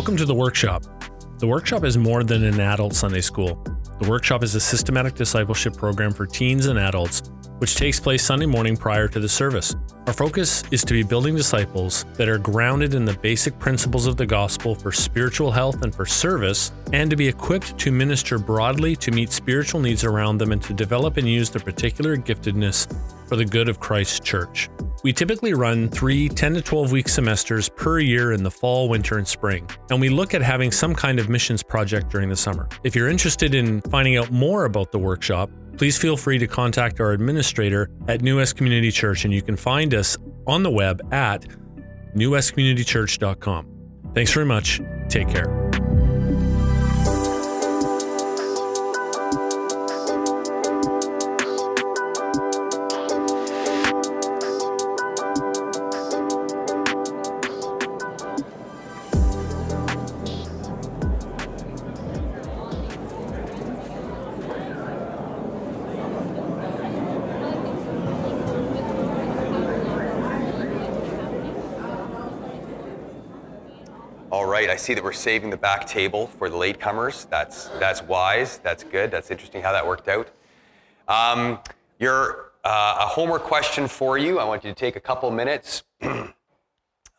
Welcome to the workshop. The workshop is more than an adult Sunday school. The workshop is a systematic discipleship program for teens and adults, which takes place Sunday morning prior to the service. Our focus is to be building disciples that are grounded in the basic principles of the gospel for spiritual health and for service, and to be equipped to minister broadly to meet spiritual needs around them and to develop and use their particular giftedness for the good of Christ's church. We typically run three 10 to 12 week semesters per year in the fall, winter, and spring, and we look at having some kind of missions project during the summer. If you're interested in finding out more about the workshop, please feel free to contact our administrator at New West Community Church, and you can find us on the web at newwestcommunitychurch.com. Thanks very much. Take care. Right, I see that we're saving the back table for the latecomers. That's, that's wise. That's good. That's interesting how that worked out. Um, your, uh, a homework question for you. I want you to take a couple minutes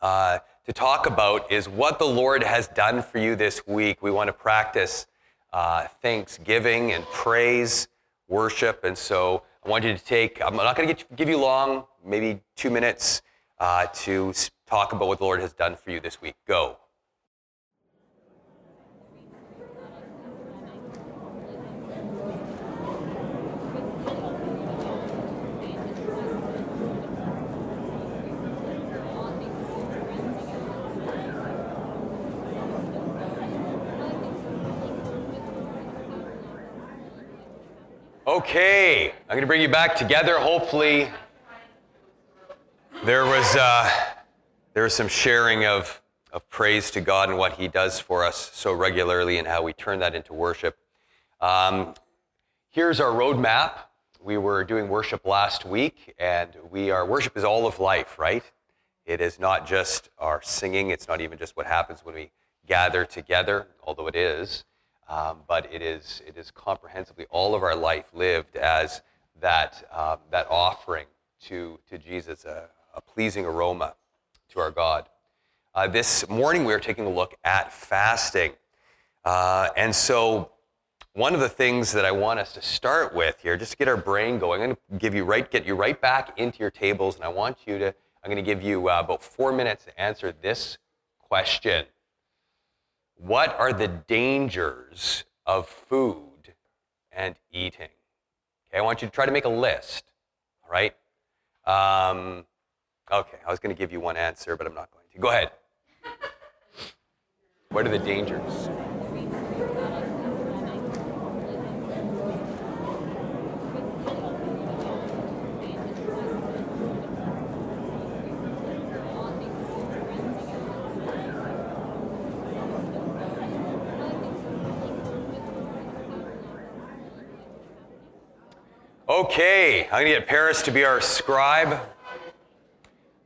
uh, to talk about is what the Lord has done for you this week. We want to practice uh, thanksgiving and praise, worship. And so I want you to take, I'm not going to give you long, maybe two minutes uh, to talk about what the Lord has done for you this week. Go. Okay, I'm going to bring you back together. Hopefully, there was uh, there was some sharing of of praise to God and what He does for us so regularly, and how we turn that into worship. Um, here's our roadmap. We were doing worship last week, and we are worship is all of life, right? It is not just our singing. It's not even just what happens when we gather together, although it is. Um, but it is, it is comprehensively all of our life lived as that, uh, that offering to, to Jesus, a, a pleasing aroma to our God. Uh, this morning we are taking a look at fasting. Uh, and so, one of the things that I want us to start with here, just to get our brain going, I'm going to give you right, get you right back into your tables, and I want you to, I'm going to give you uh, about four minutes to answer this question. What are the dangers of food and eating? Okay, I want you to try to make a list, all right? Um, okay, I was going to give you one answer, but I'm not going to. Go ahead. What are the dangers? Okay, I'm going to get Paris to be our scribe.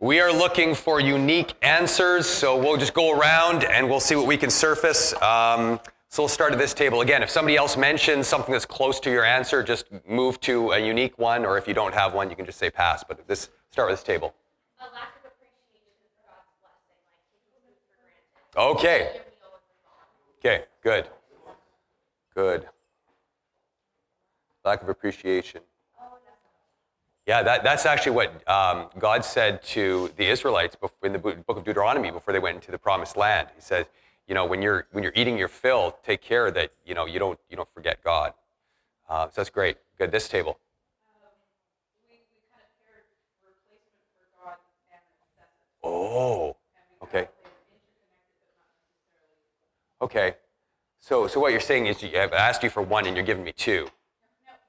We are looking for unique answers, so we'll just go around and we'll see what we can surface. Um, so we'll start at this table. Again, if somebody else mentions something that's close to your answer, just move to a unique one, or if you don't have one, you can just say pass. But this start with this table. a lack of appreciation for God's blessing, like taking food for granted. Okay. Share meal with your mom. Okay, good. Good. Lack of appreciation. Yeah, that, that's actually what um, God said to the Israelites in the book of Deuteronomy before they went into the promised land. He says, you know, when you're, when you're eating your fill, take care that, you know, you don't, you don't forget God. Uh, so that's great. Good. This table. we, we kind of paired replacement for God and necessity. Oh, okay. kind of they're interconnected but not necessarily. Okay. So, so what you're saying is you, I've asked you for one and you're giving me two.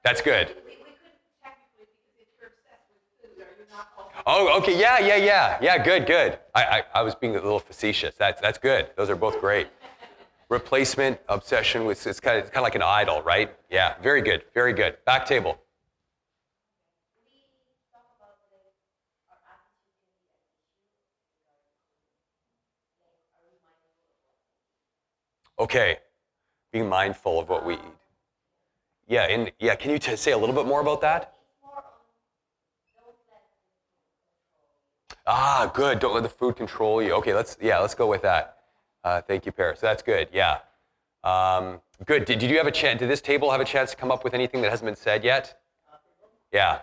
That's good. We, we couldn't technically, because if you're obsessed with food, are you not also Oh, okay. Yeah, yeah, yeah. Yeah, good, good. I, I, I was being a little facetious. That's, that's good. Those are both great. Replacement, obsession with, it's kind of, it's kind of like an idol, right? Yeah, very good, very good. Back table. Okay. Being mindful of what we eat. Yeah, and yeah, can you t- say a little bit more about that? Ah, good. Don't let the food control you. Okay, let's yeah, let's go with that. Uh, thank you, Paris. That's good. Yeah. Um, good. Did, did you have a chance? Did this table have a chance to come up with anything that hasn't been said yet? Yeah.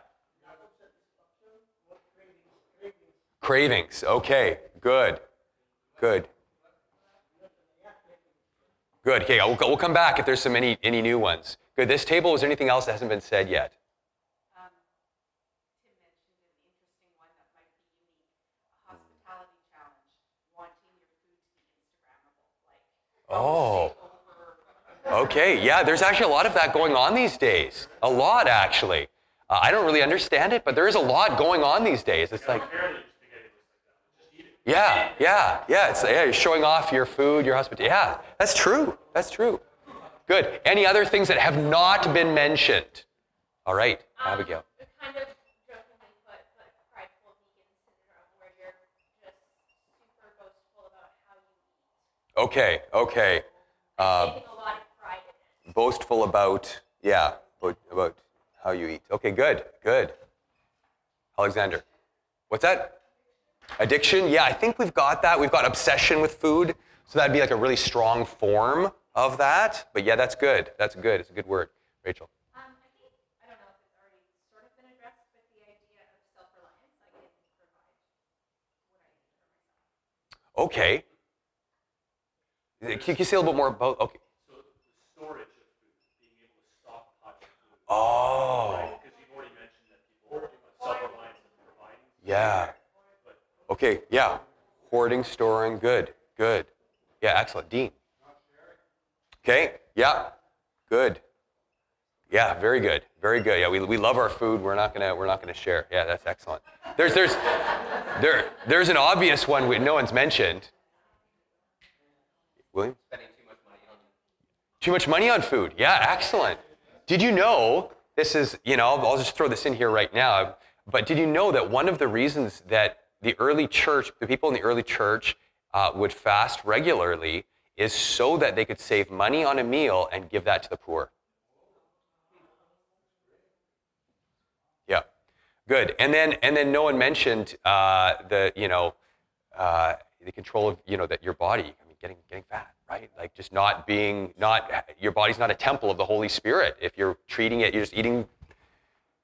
Cravings. Okay. Good. Good. Good. Okay, we'll, we'll come back if there's some any any new ones. Good. This table. Is there anything else that hasn't been said yet? Um, Tim mentioned an interesting one that might be unique, a hospitality challenge, wanting your food to be Instagrammable, like Oh. Okay, yeah, there's actually a lot of that going on these days. A lot, actually. Uh, I don't really understand it, but there is a lot going on these days. It's like, yeah, yeah, yeah. It's yeah, you're showing off your food, your hospitality. Yeah, that's true. That's true. Good. Any other things that have not been mentioned? All right, Abigail. Um, kind of jokingly put, but prideful vegan syndrome, where you're just super boastful about how you eat, Okay, okay. Uh, a lot of pride boastful about, yeah, about, about how you eat. Okay, good, good. Alexander, what's that? Addiction? Yeah, I think we've got that. We've got obsession with food. So that'd be like a really strong form of that. But yeah, that's good. That's good. It's a good word. Rachel. Um, can provide what I need for myself. Okay. Can you say a little bit more about? Okay. So the storage of food, being able to stockpile food. Oh, Because you've already mentioned that people are self-reliant in providing. yeah. Okay, yeah. Hoarding, storing, good, good. Yeah, excellent. Dean. Okay, yeah, good. Yeah, very good, very good. Yeah, we, we love our food. We're not gonna we're not gonna share. Yeah, that's excellent. There's there's there there's an obvious one we, no one's mentioned. William. spending too much money on Too much money on food. Yeah, excellent. Did you know this is, you know, I'll just throw this in here right now, but did you know that one of the reasons that the early church, the people in the early church uh, would fast regularly is so that they could save money on a meal and give that to the poor? Yeah, good. And then, and then no one mentioned uh, the, you know, uh, the control of, you know, that your body. Getting getting fat, right? Like just not being, not your body's not a temple of the Holy Spirit. If you're treating it, you're just eating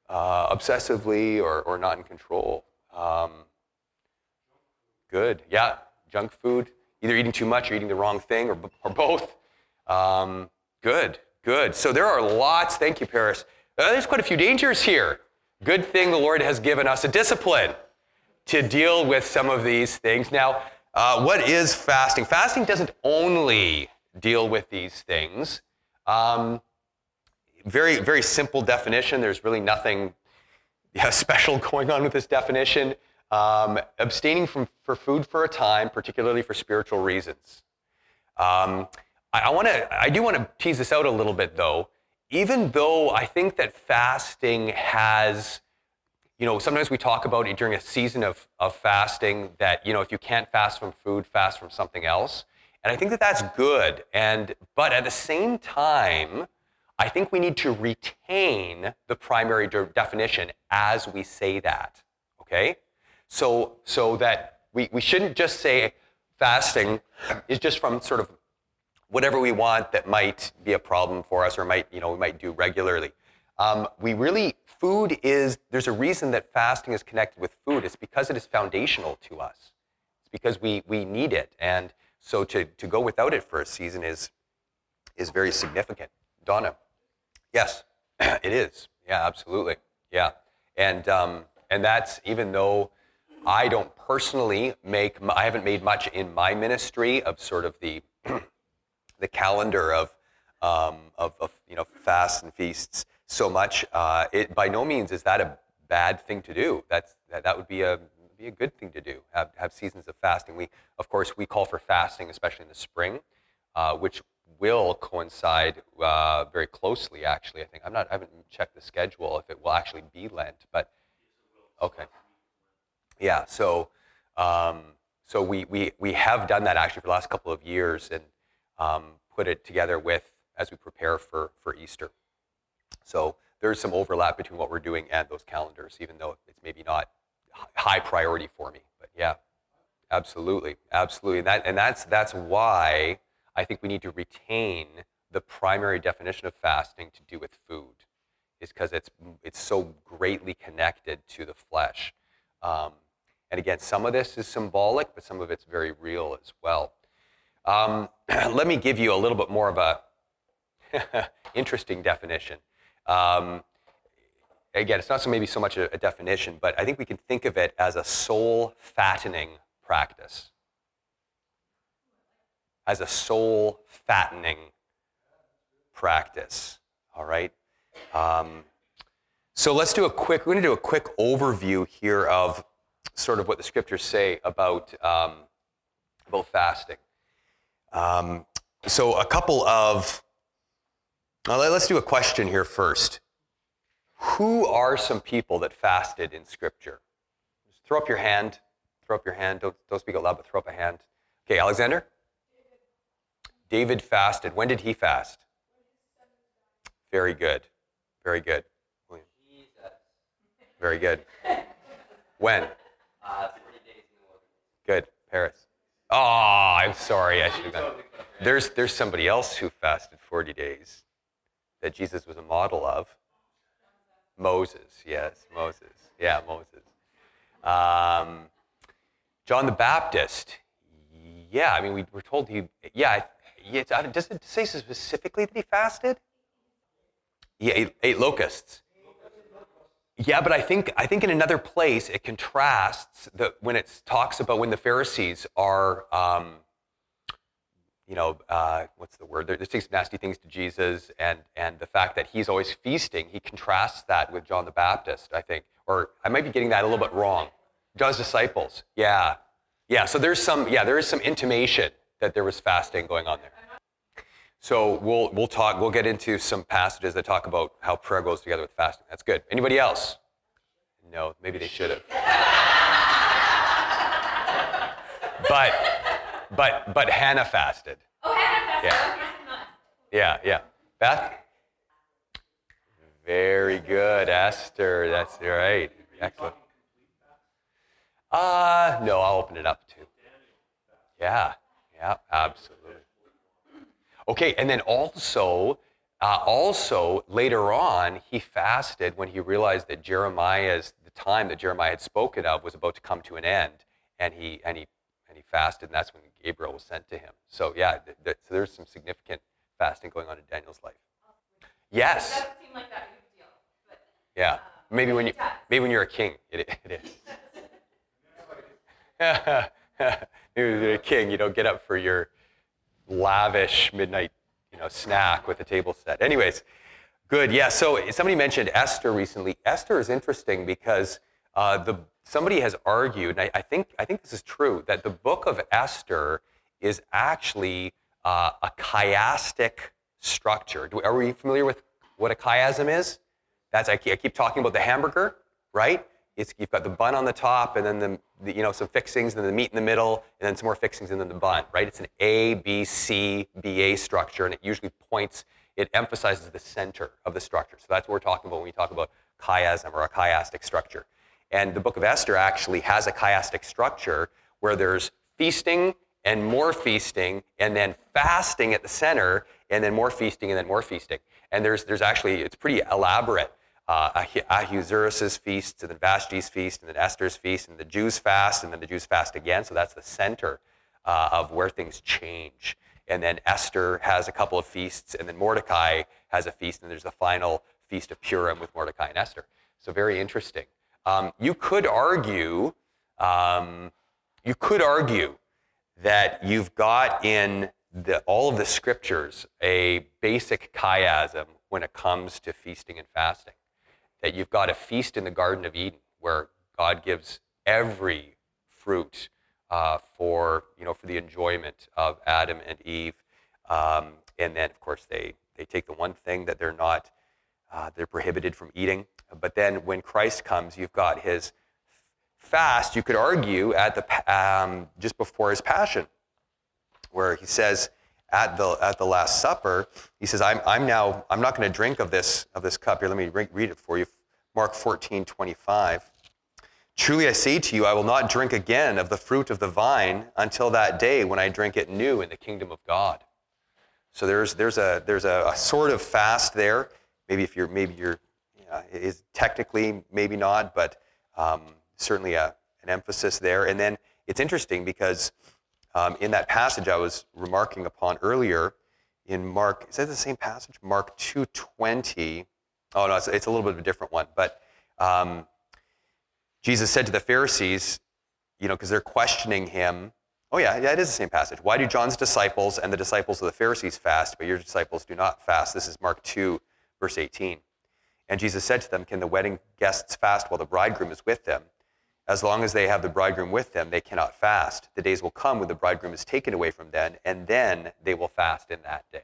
uh, obsessively or or not in control. Um, good. Yeah, junk food. Either eating too much or eating the wrong thing, or, or both. Um, good, good. So there are lots. Thank you, Paris. Uh, there's quite a few dangers here. Good thing the Lord has given us a discipline to deal with some of these things. Now, uh, what is fasting? Fasting doesn't only deal with these things. Um, very, very simple definition. There's really nothing yeah, special going on with this definition. Um, abstaining from for food for a time, particularly for spiritual reasons. Um, I, I want to, I do want to tease this out a little bit, though. Even though I think that fasting has, you know, sometimes we talk about it during a season of, of fasting that, you know, if you can't fast from food, fast from something else. And I think that that's good. And but at the same time, I think we need to retain the primary de- definition as we say that. Okay? So so that we, we shouldn't just say fasting is just from sort of whatever we want that might be a problem for us or might you know we might do regularly um, we really food is there's a reason that fasting is connected with food. It's because it is foundational to us. It's because we we need it. And so to, to go without it for a season is is very significant. Donna? Yes it is. Yeah absolutely. Yeah. And um, and that's even though i don't personally make I haven't made much in my ministry of sort of the the calendar of, um, of, of you know fasts and feasts so much. Uh, it by no means is that a bad thing to do. That's that, that would be a be a good thing to do. Have have seasons of fasting. We of course we call for fasting, especially in the spring, uh, which will coincide uh, very closely. Actually, I think I'm not. I haven't checked the schedule if it will actually be Lent, but okay. Yeah. So um, so we, we we have done that actually for the last couple of years and um, put it together with as we prepare for, for Easter. So there's some overlap between what we're doing and those calendars, even though it's maybe not high priority for me. But yeah, absolutely, absolutely. And, that, and that's, that's why I think we need to retain the primary definition of fasting to do with food, is because it's, it's so greatly connected to the flesh. Um, and again, some of this is symbolic, but some of it's very real as well. Um, let me give you a little bit more of a interesting definition. Um, again, it's not so maybe so much a, a definition, but I think we can think of it as a soul fattening practice. As a soul fattening practice. All right. Um, so let's do a quick. We're going to do a quick overview here of sort of what the scriptures say about um, about fasting. Um, so a couple of. Uh, let's do a question here first. Who are some people that fasted in Scripture? Just throw up your hand. Throw up your hand. Don't, don't speak out loud, but throw up a hand. Okay, Alexander? David fasted. When did he fast? Very good. Very good. William? Very good. When? Uh, 40 days in the Good. Paris. Oh, I'm sorry. I should have. There's there's somebody else who fasted 40 days that Jesus was a model of. Moses. Yes, Moses. Yeah, Moses. Um, John the Baptist. Yeah, I mean, we were told he. Yeah, yeah does it say specifically that he fasted? He ate, ate locusts. Yeah, but I think I think in another place it contrasts that when it talks about when the Pharisees are, um, you know, uh, what's the word? They're, saying some nasty things to Jesus, and and the fact that he's always feasting. He contrasts that with John the Baptist, I think, or I might be getting that a little bit wrong. John's disciples, yeah, yeah. So there's some, yeah, there is some intimation that there was fasting going on there. So we'll we'll talk. We'll get into some passages that talk about how prayer goes together with fasting. That's good. Anybody else? No, maybe they should have. but but but Hannah fasted. Oh, Hannah Yeah. fasted. Not. Yeah, yeah. Beth. Very good, Esther. That's right. Excellent. Uh no, I'll open it up too. Yeah, yeah, absolutely. Okay, and then also, uh, also later on, he fasted when he realized that Jeremiah's the time that Jeremiah had spoken of was about to come to an end, and he and he and he fasted, and that's when Gabriel was sent to him. So yeah, th- th- so there's some significant fasting going on in Daniel's life. It Yes, doesn't seem like that big deal, but yeah. Maybe when you maybe when you're a king, it, it is. maybe when you're a king, you don't get up for your lavish midnight, you know, snack with a table set. Anyways, good. Yeah. So somebody mentioned Esther recently. Esther is interesting because uh, the somebody has argued, and I, I think I think this is true, that the book of Esther is actually uh, a chiastic structure. Do, are we familiar with what a chiasm is? That's I keep, I keep talking about the hamburger, right? It's, you've got the bun on the top, and then the, the you know some fixings, and then the meat in the middle, and then some more fixings, and then the bun, right? It's an A, B, C, B, A structure, and it usually points, it emphasizes the center of the structure. So that's what we're talking about when we talk about chiasm or a chiastic structure. And the book of Esther actually has a chiastic structure where there's feasting and more feasting, and then fasting at the center, and then more feasting, and then more feasting. And there's, there's actually, it's pretty elaborate. Uh, Ahasuerus' feast, and then Vashti's feast, and then Esther's feast, and the Jews fast, and then the Jews fast again. So that's the center uh, of where things change. And then Esther has a couple of feasts, and then Mordecai has a feast, and there's the final feast of Purim with Mordecai and Esther. So very interesting. Um, you could argue, um, you could argue that you've got in the, all of the scriptures a basic chiasm when it comes to feasting and fasting. That you've got a feast in the Garden of Eden where God gives every fruit uh, for you know for the enjoyment of Adam and Eve, um, and then of course they they take the one thing that they're not uh, they're prohibited from eating. But then when Christ comes, you've got his fast. You could argue at the um, just before his passion, where he says at the, at the Last Supper, he says, I'm, I'm now, I'm not going to drink of this, of this cup. Here, let me re- read it for you. Mark 14, 25. Truly I say to you, I will not drink again of the fruit of the vine until that day when I drink it new in the kingdom of God. So there's, there's, a, there's a, a sort of fast there. Maybe if you're, maybe you're, yeah, is technically maybe not, but um, certainly a, an emphasis there. And then it's interesting because um, in that passage I was remarking upon earlier in Mark, is that the same passage? Mark 2.20. Oh, no, it's, it's a little bit of a different one. But um, Jesus said to the Pharisees, you know, because they're questioning him, oh, yeah, yeah, it is the same passage. Why do John's disciples and the disciples of the Pharisees fast, but your disciples do not fast? This is Mark 2, verse 18. And Jesus said to them, Can the wedding guests fast while the bridegroom is with them? As long as they have the bridegroom with them, they cannot fast. The days will come when the bridegroom is taken away from them, and then they will fast in that day.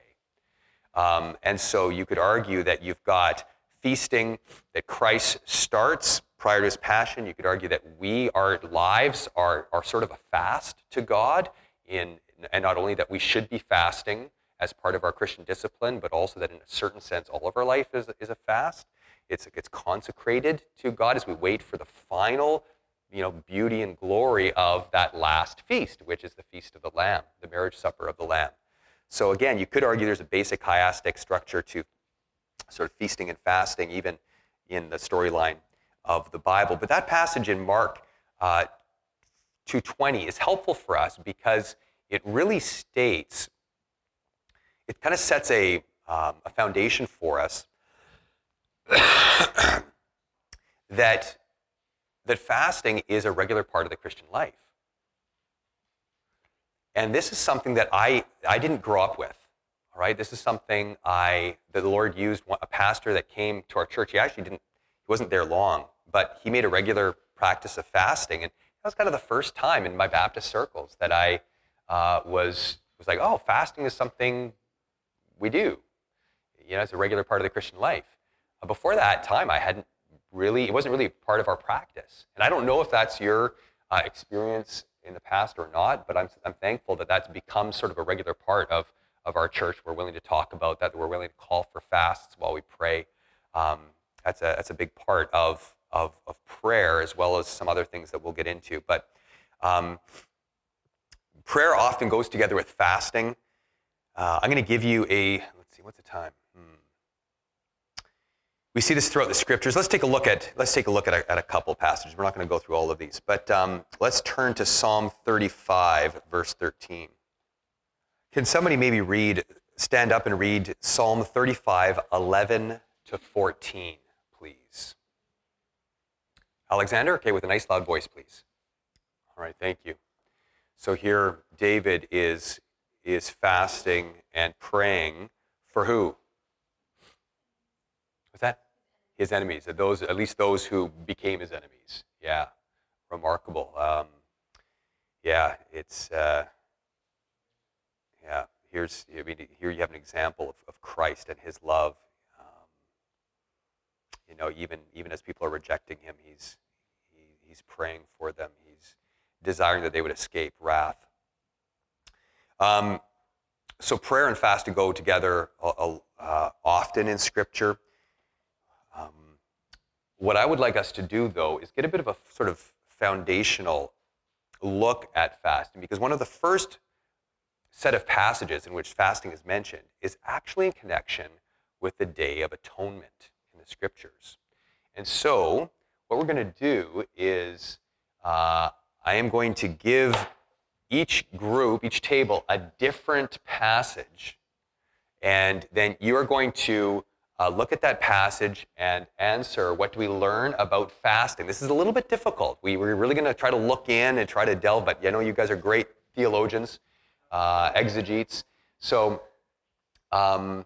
Um, and so you could argue that you've got feasting that Christ starts prior to his passion. You could argue that we, our lives are, are sort of a fast to God, in, and not only that we should be fasting as part of our Christian discipline, but also that in a certain sense, all of our life is, is a fast. It's, it's consecrated to God as we wait for the final you know, beauty and glory of that last feast, which is the Feast of the Lamb, the marriage supper of the Lamb. So again, you could argue there's a basic chiastic structure to sort of feasting and fasting, even in the storyline of the Bible. But that passage in Mark uh, 2.20 is helpful for us because it really states, it kind of sets a, um, a foundation for us that that fasting is a regular part of the Christian life. And this is something that I, I didn't grow up with. All right, this is something I the Lord used a pastor that came to our church. He actually didn't he wasn't there long, but he made a regular practice of fasting, and that was kind of the first time in my Baptist circles that I uh, was was like, oh, fasting is something we do. You know, it's a regular part of the Christian life. Before that time, I hadn't really, it wasn't really part of our practice. And I don't know if that's your uh, experience in the past or not, but I'm, I'm thankful that that's become sort of a regular part of, of our church. We're willing to talk about that, we're willing to call for fasts while we pray. Um, that's, a, that's a big part of, of, of prayer as well as some other things that we'll get into. But um, prayer often goes together with fasting. Uh, I'm going to give you a, let's see, what's the time? We see this throughout the scriptures. Let's take a look at let's take a look at a, at a couple passages. We're not going to go through all of these, but um, let's turn to Psalm 35, verse 13. Can somebody maybe read, stand up and read Psalm 35, 11 to 14, please? Alexander, okay, with a nice loud voice, please. All right, thank you. So here, David is is fasting and praying for who? His enemies, those, at least those who became his enemies. Yeah, remarkable. Um, yeah, it's, uh, yeah, here's, I mean, here you have an example of, of Christ and his love. Um, you know, even, even as people are rejecting him, he's, he, he's praying for them. He's desiring that they would escape wrath. Um, so prayer and fasting go together uh, uh, often in Scripture. What I would like us to do, though, is get a bit of a sort of foundational look at fasting, because one of the first set of passages in which fasting is mentioned is actually in connection with the Day of Atonement in the Scriptures. And so, what we're going to do is uh, I am going to give each group, each table, a different passage. And then you are going to uh, look at that passage and answer what do we learn about fasting. This is a little bit difficult. We, we're really going to try to look in and try to delve, but you know, you guys are great theologians, uh, exegetes. So, um,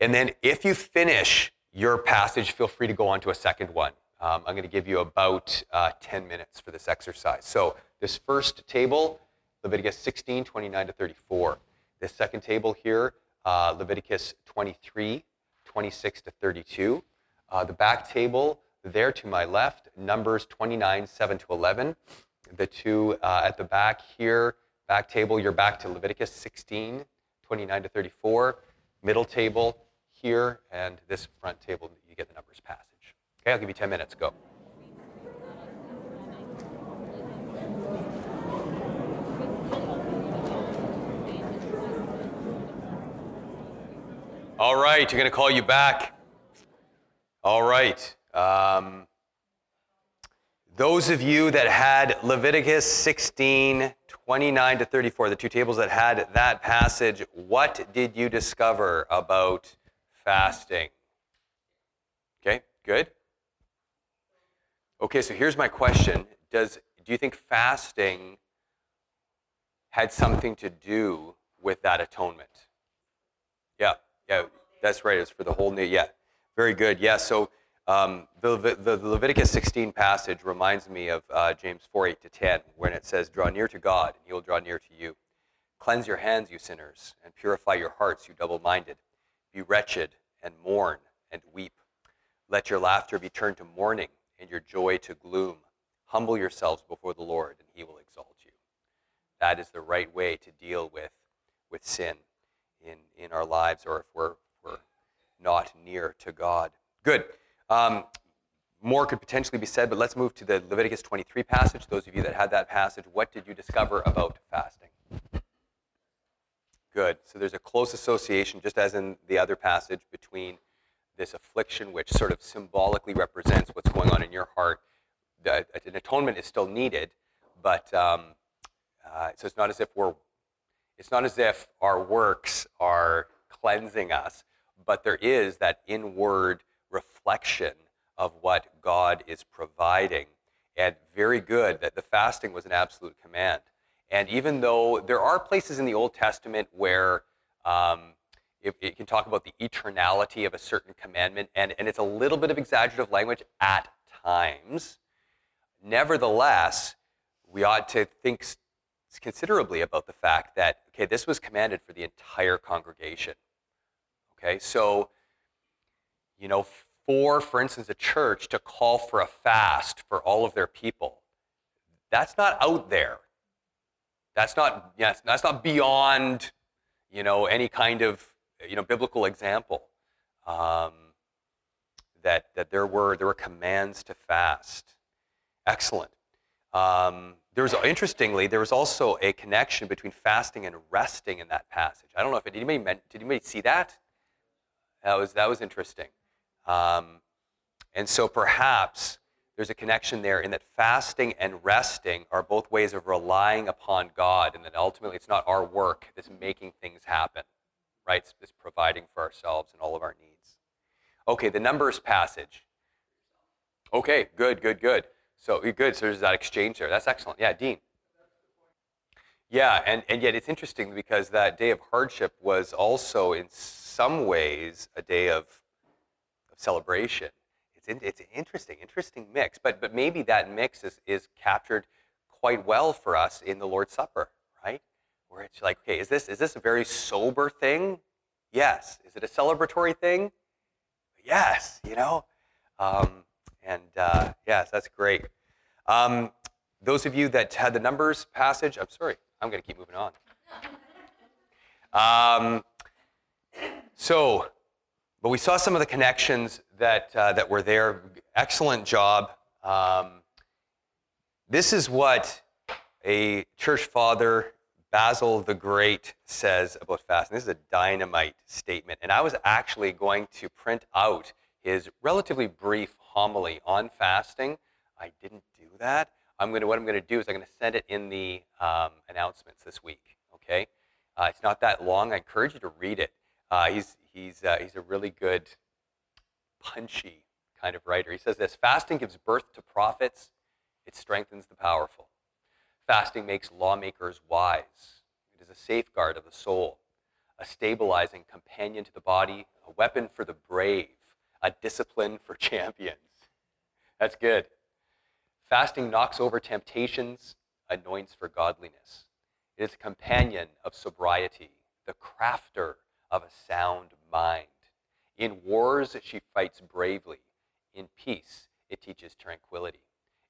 and then if you finish your passage, feel free to go on to a second one. Um, I'm going to give you about uh, 10 minutes for this exercise. So, this first table, Leviticus 16, 29 to 34. This second table here, uh, Leviticus 23, 26 to 32. Uh, the back table there to my left, Numbers 29, 7 to 11. The two uh, at the back here, back table, you're back to Leviticus 16, 29 to 34, middle table here, and this front table, you get the numbers passage. Okay, I'll give you 10 minutes. Go. All right, you're going to call you back. All right. Um, those of you that had Leviticus 16, 29 to 34, the two tables that had that passage, what did you discover about fasting? Okay, good. Okay, so here's my question. Does do you think fasting had something to do with that atonement? Yeah, yeah, that's right. It's for the whole new. Yeah, very good. Yeah, so um, the, the, the Leviticus 16 passage reminds me of uh, James 4 8 to 10, when it says, Draw near to God, and he will draw near to you. Cleanse your hands, you sinners, and purify your hearts, you double minded. Be wretched and mourn and weep. Let your laughter be turned to mourning and your joy to gloom. Humble yourselves before the Lord, and he will exalt you. That is the right way to deal with, with sin in, in our lives, or if we're, we're not near to God. Good. Um, more could potentially be said, but let's move to the Leviticus 23 passage. Those of you that had that passage, what did you discover about fasting? Good. So there's a close association, just as in the other passage, between this affliction, which sort of symbolically represents what's going on in your heart. The, an atonement is still needed, but um, uh, so it's not as if we're, it's not as if our works are cleansing us, but there is that inward reflection of what God is providing. And very good that the fasting was an absolute command. And even though there are places in the Old Testament where um, it, it, can talk about the eternality of a certain commandment, and, and it's a little bit of exaggerative language at times, nevertheless, we ought to think considerably about the fact that, okay, this was commanded for the entire congregation. Okay, so you know, for, for instance, a church to call for a fast for all of their people, that's not out there. That's not, yes, that's not beyond, you know, any kind of, you know, biblical example. Um, that, that there were there were commands to fast. Excellent. Um, there was interestingly there was also a connection between fasting and resting in that passage. I don't know if anybody did anybody see that? That was that was interesting. Um, and so perhaps there's a connection there in that fasting and resting are both ways of relying upon God, and that ultimately it's not our work that's making things happen, right? It's, it's providing for ourselves and all of our needs. Okay, the Numbers passage. Okay, good, good, good. So good. So there's that exchange there. That's excellent. Yeah, Dean. Yeah, and, and yet it's interesting because that day of hardship was also in some ways a day of celebration. It's, in, it's an interesting, interesting mix. But, but maybe that mix is, is captured quite well for us in the Lord's Supper, right? Where it's like, okay, is this, is this a very sober thing? Yes. Is it a celebratory thing? Yes, you know? Um, and uh, yes, that's great. Um, those of you that had the numbers passage, I'm sorry, I'm going to keep moving on. Um, so, but we saw some of the connections that, uh, that were there. Excellent job. Um, this is what a church father, Basil the Great, says about fasting. This is a dynamite statement. And I was actually going to print out his relatively brief homily on fasting. I didn't do that. I'm going to, what I'm going to do is I'm going to send it in the um, announcements this week. Okay? Uh, it's not that long. I encourage you to read it. Uh, he's, he's, uh, he's a really good, punchy kind of writer. He says this fasting gives birth to prophets, it strengthens the powerful. Fasting makes lawmakers wise. It is a safeguard of the soul, a stabilizing companion to the body, a weapon for the brave, a discipline for champions. That's good. Fasting knocks over temptations, anoints for godliness. It is a companion of sobriety, the crafter of a sound mind. In wars, she fights bravely. In peace, it teaches tranquility.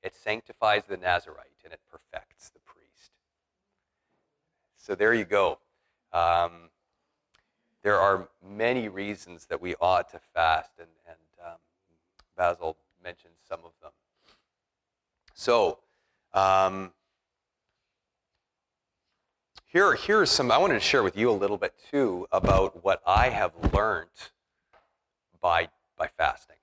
It sanctifies the Nazarite and it perfects the priest. So there you go. Um, there are many reasons that we ought to fast, and, Basil mentioned some of them. So, um, here, here are some, I wanted to share with you a little bit too about what I have learned by, by fasting.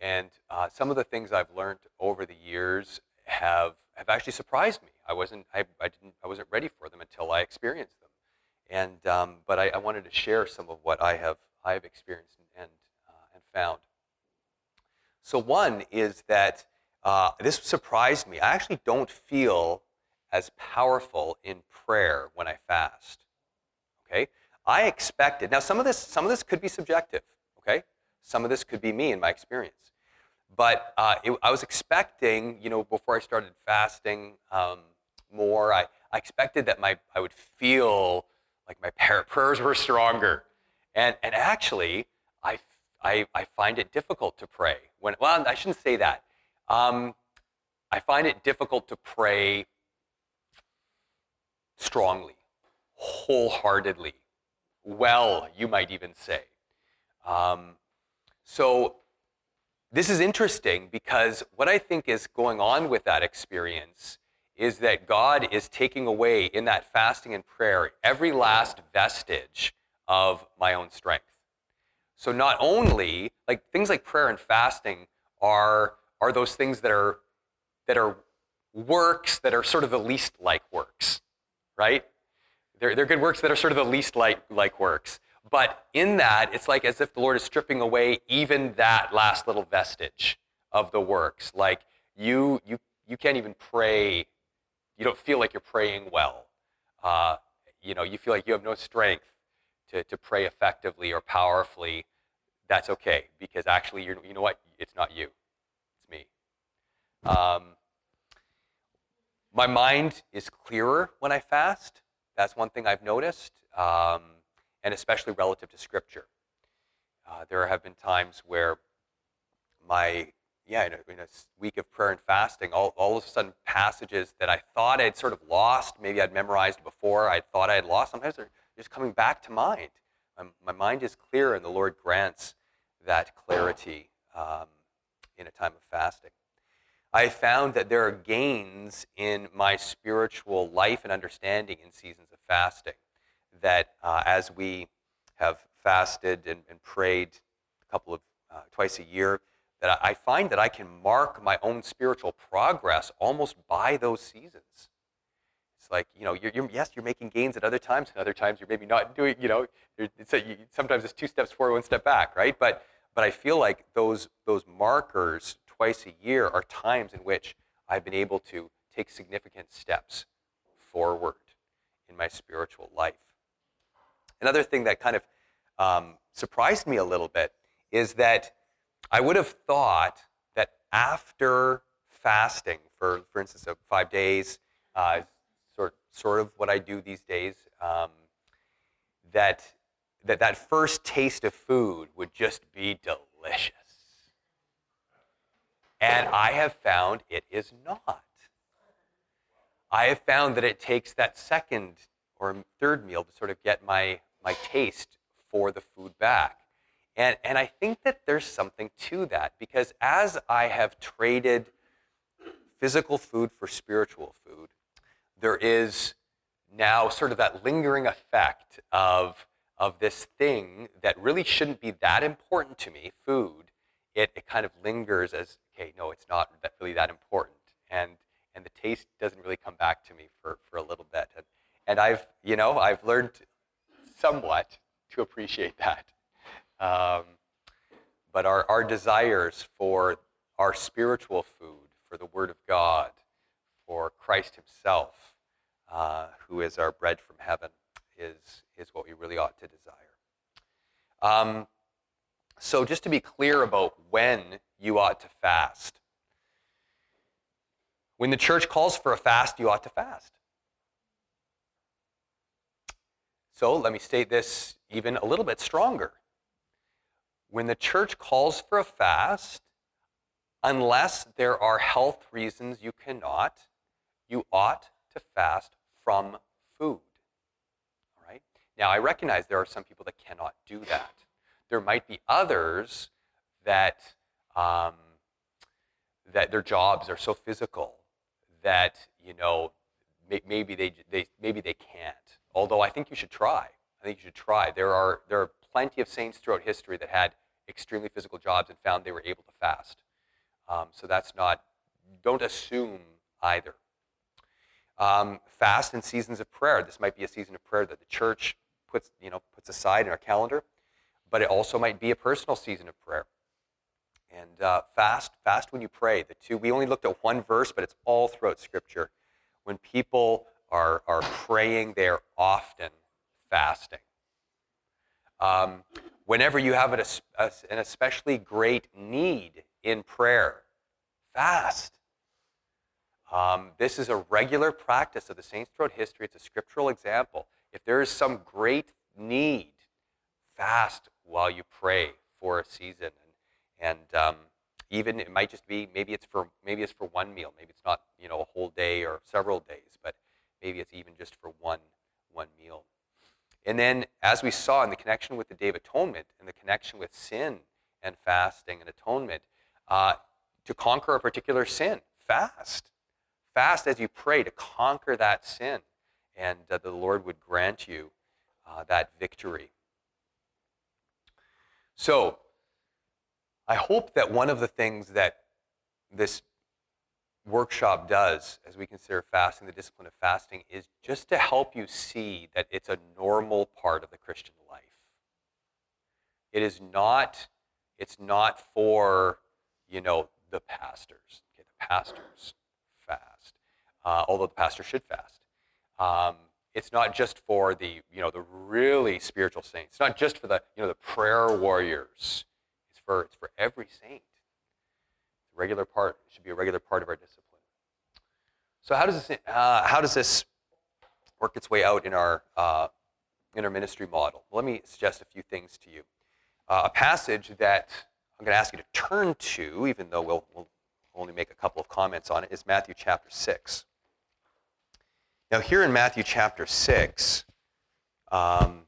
And uh, some of the things I've learned over the years have, have actually surprised me. I wasn't, I, I, didn't, I wasn't ready for them until I experienced them. And, um, but I, I, wanted to share some of what I have, I have experienced and, uh, and found. So, one is that uh, this surprised me. I actually don't feel as powerful in prayer when I fast. Okay? I expected. Now some of this some of this could be subjective, okay? Some of this could be me in my experience. But uh, it, I was expecting, you know, before I started fasting um, more, I, I expected that my I would feel like my prayers were stronger. And, and actually, I, I, I find it difficult to pray. When, well, I shouldn't say that. Um, I find it difficult to pray strongly, wholeheartedly, well, you might even say. Um, so this is interesting because what I think is going on with that experience is that God is taking away in that fasting and prayer every last vestige of my own strength. So not only like things like prayer and fasting are are those things that are that are works that are sort of the least like works right? They're, they're good works that are sort of the least like, like works. But in that, it's like as if the Lord is stripping away even that last little vestige of the works. Like you, you, you can't even pray. You don't feel like you're praying well. Uh, you know, you feel like you have no strength to, to pray effectively or powerfully. That's okay because actually, you know what? It's not you. It's me. Um, my mind is clearer when I fast. That's one thing I've noticed, um, and especially relative to Scripture. Uh, there have been times where my yeah, in a, in a, week of prayer and fasting, all, all of a sudden passages that I thought I'd sort of lost, maybe I'd memorized before, I thought I had lost, sometimes they're just coming back to mind. My, my mind is clear, and the Lord grants that clarity um, in a time of fasting. I found that there are gains in my spiritual life and understanding in seasons of fasting. That uh, as we have fasted and, and, prayed a couple of uh, twice a year, that I find that I can mark my own spiritual progress almost by those seasons. It's like you know, you're, you're, yes, you're making gains at other times, and other times you're maybe not doing. You know, it's a, you, sometimes it's two steps forward, one step back, right? But but I feel like those those markers twice a year are times in which I've been able to take significant steps forward in my spiritual life. Another thing that kind of um, surprised me a little bit is that I would have thought that after fasting for, for instance, five days, uh, sort, of what I do these days, um, that, that that first taste of food would just be delicious. And I have found it is not. I have found that it takes that second or third meal to sort of get my, my taste for the food back. And, and I think that there's something to that because as I have traded physical food for spiritual food, there is now sort of that lingering effect of, of this thing that really shouldn't be that important to me, food. It, it kind of lingers as okay, no, it's not that really that important. And, and the taste doesn't really come back to me for, for a little bit. And, and I've, you know, I've learned somewhat to appreciate that. Um, but our, our desires for our spiritual food, for the Word of God, for Christ Himself, uh, who is our bread from heaven, is, is what we really ought to desire. Um, so, just to be clear about when you ought to fast. When the church calls for a fast, you ought to fast. So let me state this even a little bit stronger. When the church calls for a fast, unless there are health reasons you cannot, you ought to fast from food. All right? Now, I recognize there are some people that cannot do that. There might be others that um, that their jobs are so physical that you know maybe they, they maybe they can't. Although I think you should try. I think you should try. There are there are plenty of saints throughout history that had extremely physical jobs and found they were able to fast. Um, so that's not. Don't assume either. Um, fast in seasons of prayer. This might be a season of prayer that the church puts you know puts aside in our calendar, but it also might be a personal season of prayer. And uh, fast, fast when you pray. The two, we only looked at one verse, but it's all throughout Scripture. When people are, are praying, they're often fasting. Um, whenever you have an, an especially great need in prayer, fast. Um, this is a regular practice of the saints throughout history. It's a scriptural example. If there is some great need, fast while you pray for a season and um, even it might just be maybe it's for maybe it's for one meal maybe it's not you know a whole day or several days but maybe it's even just for one one meal and then as we saw in the connection with the day of atonement and the connection with sin and fasting and atonement uh, to conquer a particular sin fast fast as you pray to conquer that sin and uh, the lord would grant you uh, that victory so I hope that one of the things that this workshop does as we consider fasting, the discipline of fasting, is just to help you see that it's a normal part of the Christian life. It is not, it's not for, you know, the pastors. Okay, the pastors fast, uh, although the pastor should fast. Um, it's not just for the, you know, the really spiritual saints. It's not just for the, you know, the prayer warriors It's for, it's for every saint. It's a regular part. It should be a regular part of our discipline. So how does this, uh, how does this work its way out in our, uh, in our ministry model? Let me suggest a few things to you. Uh, a passage that I'm going to ask you to turn to, even though we'll, we'll only make a couple of comments on it, is Matthew chapter 6. Now, here in Matthew chapter 6, um,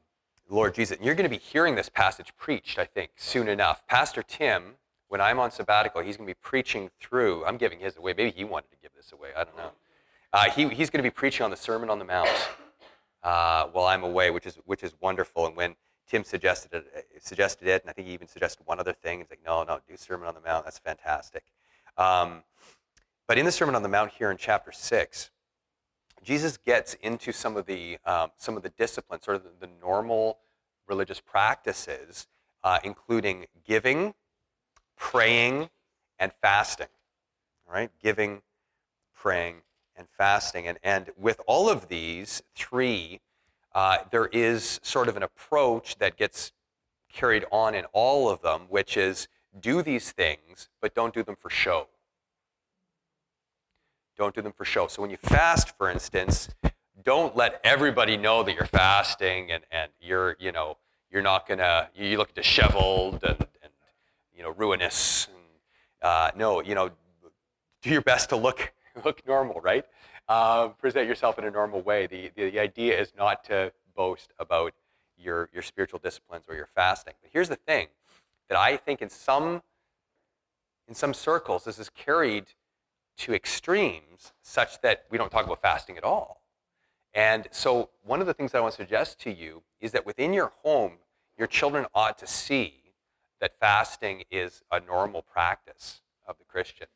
Lord Jesus. And you're going to be hearing this passage preached, I think, soon enough. Pastor Tim, when I'm on sabbatical, he's going to be preaching through, I'm giving his away. Maybe he wanted to give this away. I don't know. Uh, he, he's going to be preaching on the Sermon on the Mount uh, while I'm away, which is, which is wonderful. And when Tim suggested it, suggested it, and I think he even suggested one other thing, he's like, no, no, do Sermon on the Mount. That's fantastic. Um, but in the Sermon on the Mount here in chapter 6, Jesus gets into some of the um, some of the disciplines, sort of the, the normal religious practices, uh, including giving, praying, and fasting. All right, giving, praying, and fasting, and and with all of these three, uh, there is sort of an approach that gets carried on in all of them, which is do these things, but don't do them for show. Don't do them for show. So when you fast, for instance, don't let everybody know that you're fasting and, and you're, you know, you're not gonna, you look disheveled and, and you know, ruinous. And, uh, no, you know, do your best to look, look normal, right? Uh, present yourself in a normal way. The, the, the idea is not to boast about your, your spiritual disciplines or your fasting. But here's the thing that I think in some, in some circles, this is carried to extremes such that we don't talk about fasting at all. And so, one of the things I want to suggest to you is that within your home, your children ought to see that fasting is a normal practice of the Christian.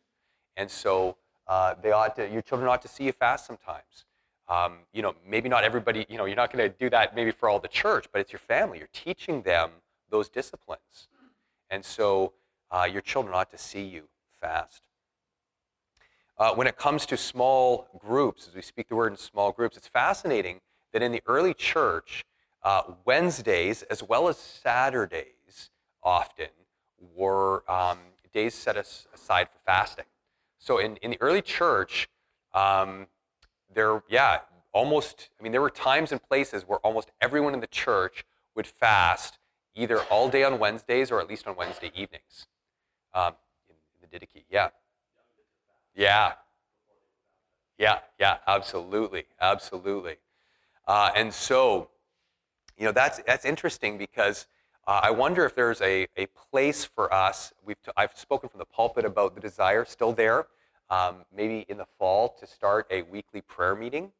And so, uh, they ought to, your children ought to see you fast sometimes. Um, you know, maybe not everybody, you know, you're not going to do that maybe for all the church, but it's your family. You're teaching them those disciplines. And so, uh, your children ought to see you fast. Uh, when it comes to small groups, as we speak the word in small groups, it's fascinating that in the early church, uh, Wednesdays as well as Saturdays often were um, days set aside for fasting. So in, in the early church, um, there, yeah, almost, I mean, there were times and places where almost everyone in the church would fast either all day on Wednesdays or at least on Wednesday evenings. Um, in, in the Didache, yeah. Yeah. Yeah, yeah, absolutely, absolutely. Uh, and so, you know, that's, that's interesting because uh, I wonder if there's a, a place for us. We've t- I've spoken from the pulpit about the desire still there, um, maybe in the fall to start a weekly prayer meeting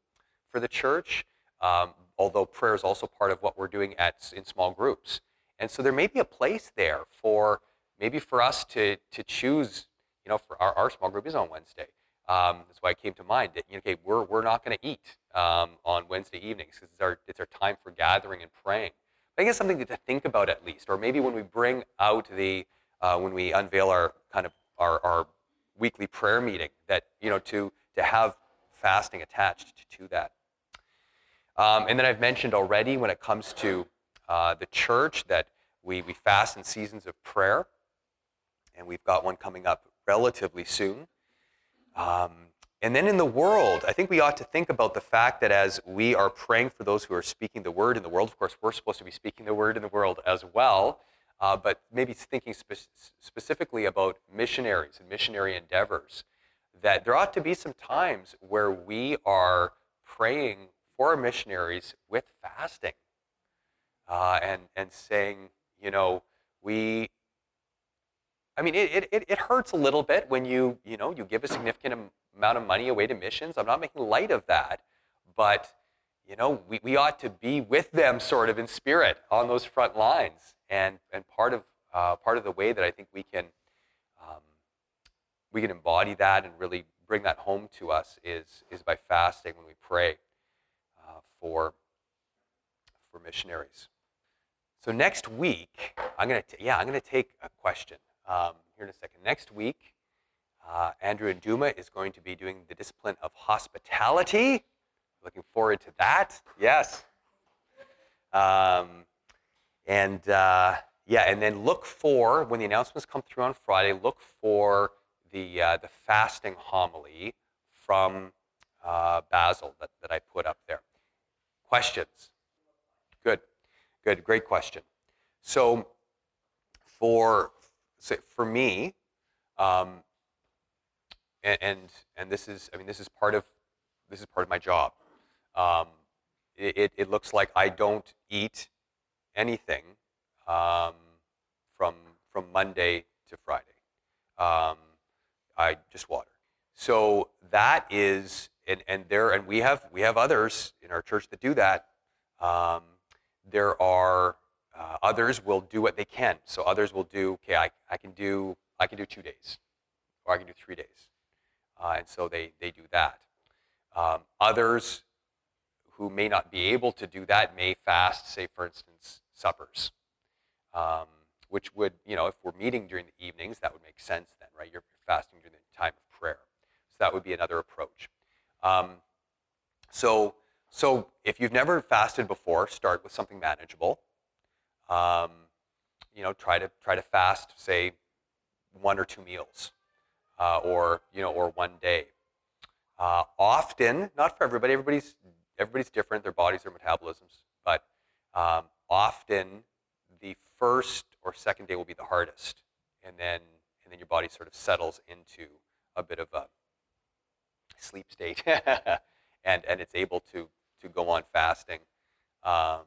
for the church, um, although prayer is also part of what we're doing at, in small groups. And so there may be a place there for maybe for us to, to choose, you know, for our, our small group is on Wednesday. Um, that's why it came to mind that, you know, okay, we're, we're not going to eat um, on Wednesday evenings because it's our, it's our time for gathering and praying. I think it's something to think about at least, or maybe when we bring out the, uh, when we unveil our kind of our, our weekly prayer meeting, that, you know, to, to have fasting attached to that. Um, and then I've mentioned already when it comes to uh, the church that we, we fast in seasons of prayer, and we've got one coming up relatively soon. Um, and then in the world, I think we ought to think about the fact that as we are praying for those who are speaking the word in the world, of course, we're supposed to be speaking the word in the world as well, uh, but maybe thinking spe- specifically about missionaries and missionary endeavors, that there ought to be some times where we are praying for missionaries with fasting uh, and, and saying, you know, we I mean, it, it, it hurts a little bit when you, you know, you give a significant amount of money away to missions. I'm not making light of that, but, you know, we, we ought to be with them sort of in spirit on those front lines. And, and part, of, uh, part of the way that I think we can, um, we can embody that and really bring that home to us is, is by fasting when we pray uh, for, for missionaries. So next week, I'm gonna t- yeah I'm gonna take a question um, here in a second. Next week, uh, Andrew and Duma is going to be doing the discipline of hospitality. Looking forward to that. Yes. Um, and uh, yeah, and then look for when the announcements come through on Friday. Look for the uh, the fasting homily from uh, Basil that, that I put up there. Questions? Good, good, great question. So for for me, um, and, and, and this is I mean this is part of this is part of my job. Um, it, it, it looks like I don't eat anything um, from from Monday to Friday. Um, I just water. So that is and, and there and we have we have others in our church that do that. Um, there are uh, others will do what they can. So others will do okay. I, I can do I can do two days, or I can do three days, uh, and so they they do that. Um, others who may not be able to do that may fast, say for instance, suppers, um, which would you know if we're meeting during the evenings, that would make sense then, right? You're, fasting during the time of prayer, so that would be another approach. Um, so so if you've never fasted before, start with something manageable. Um, you know, try to try to fast, say, one or two meals, uh, or you know, or one day. Uh, often, not for everybody. Everybody's everybody's different. Their bodies, their metabolisms, but um, often the first or second day will be the hardest, and then and then your body sort of settles into a bit of a sleep state, and and it's able to to go on fasting um,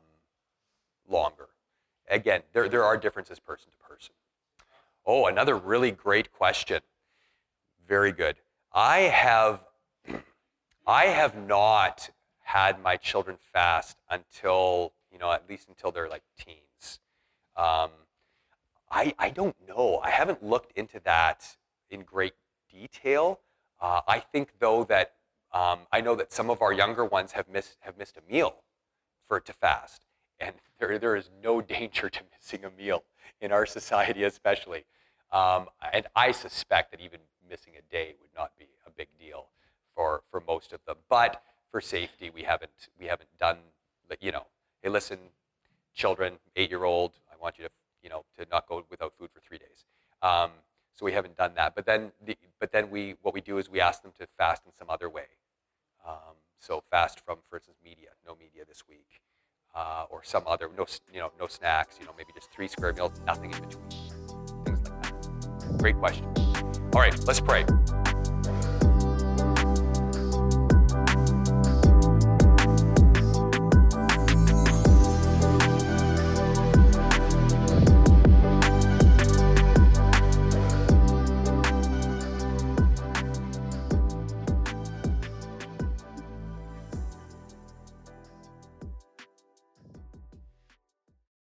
longer. Again, there, there are differences person to person. Oh, another really great question. Very good. I have, I have not had my children fast until, you know, at least until they're like teens. Um, I, I don't know. I haven't looked into that in great detail. Uh, I think, though, that um, I know that some of our younger ones have missed, have missed a meal for it to fast and there, there is no danger to missing a meal in our society, especially. Um, and I suspect that even missing a day would not be a big deal for, for most of them. But for safety, we haven't we haven't done. You know, hey, listen, children, eight-year-old, I want you to you know to not go without food for three days. Um, so we haven't done that. But then, the, but then we what we do is we ask them to fast in some other way. Um, so fast from, for instance, media. No media this week uh, or some other no you know no snacks you know maybe just three square meals nothing in between. Things like that. Great question. All right let's pray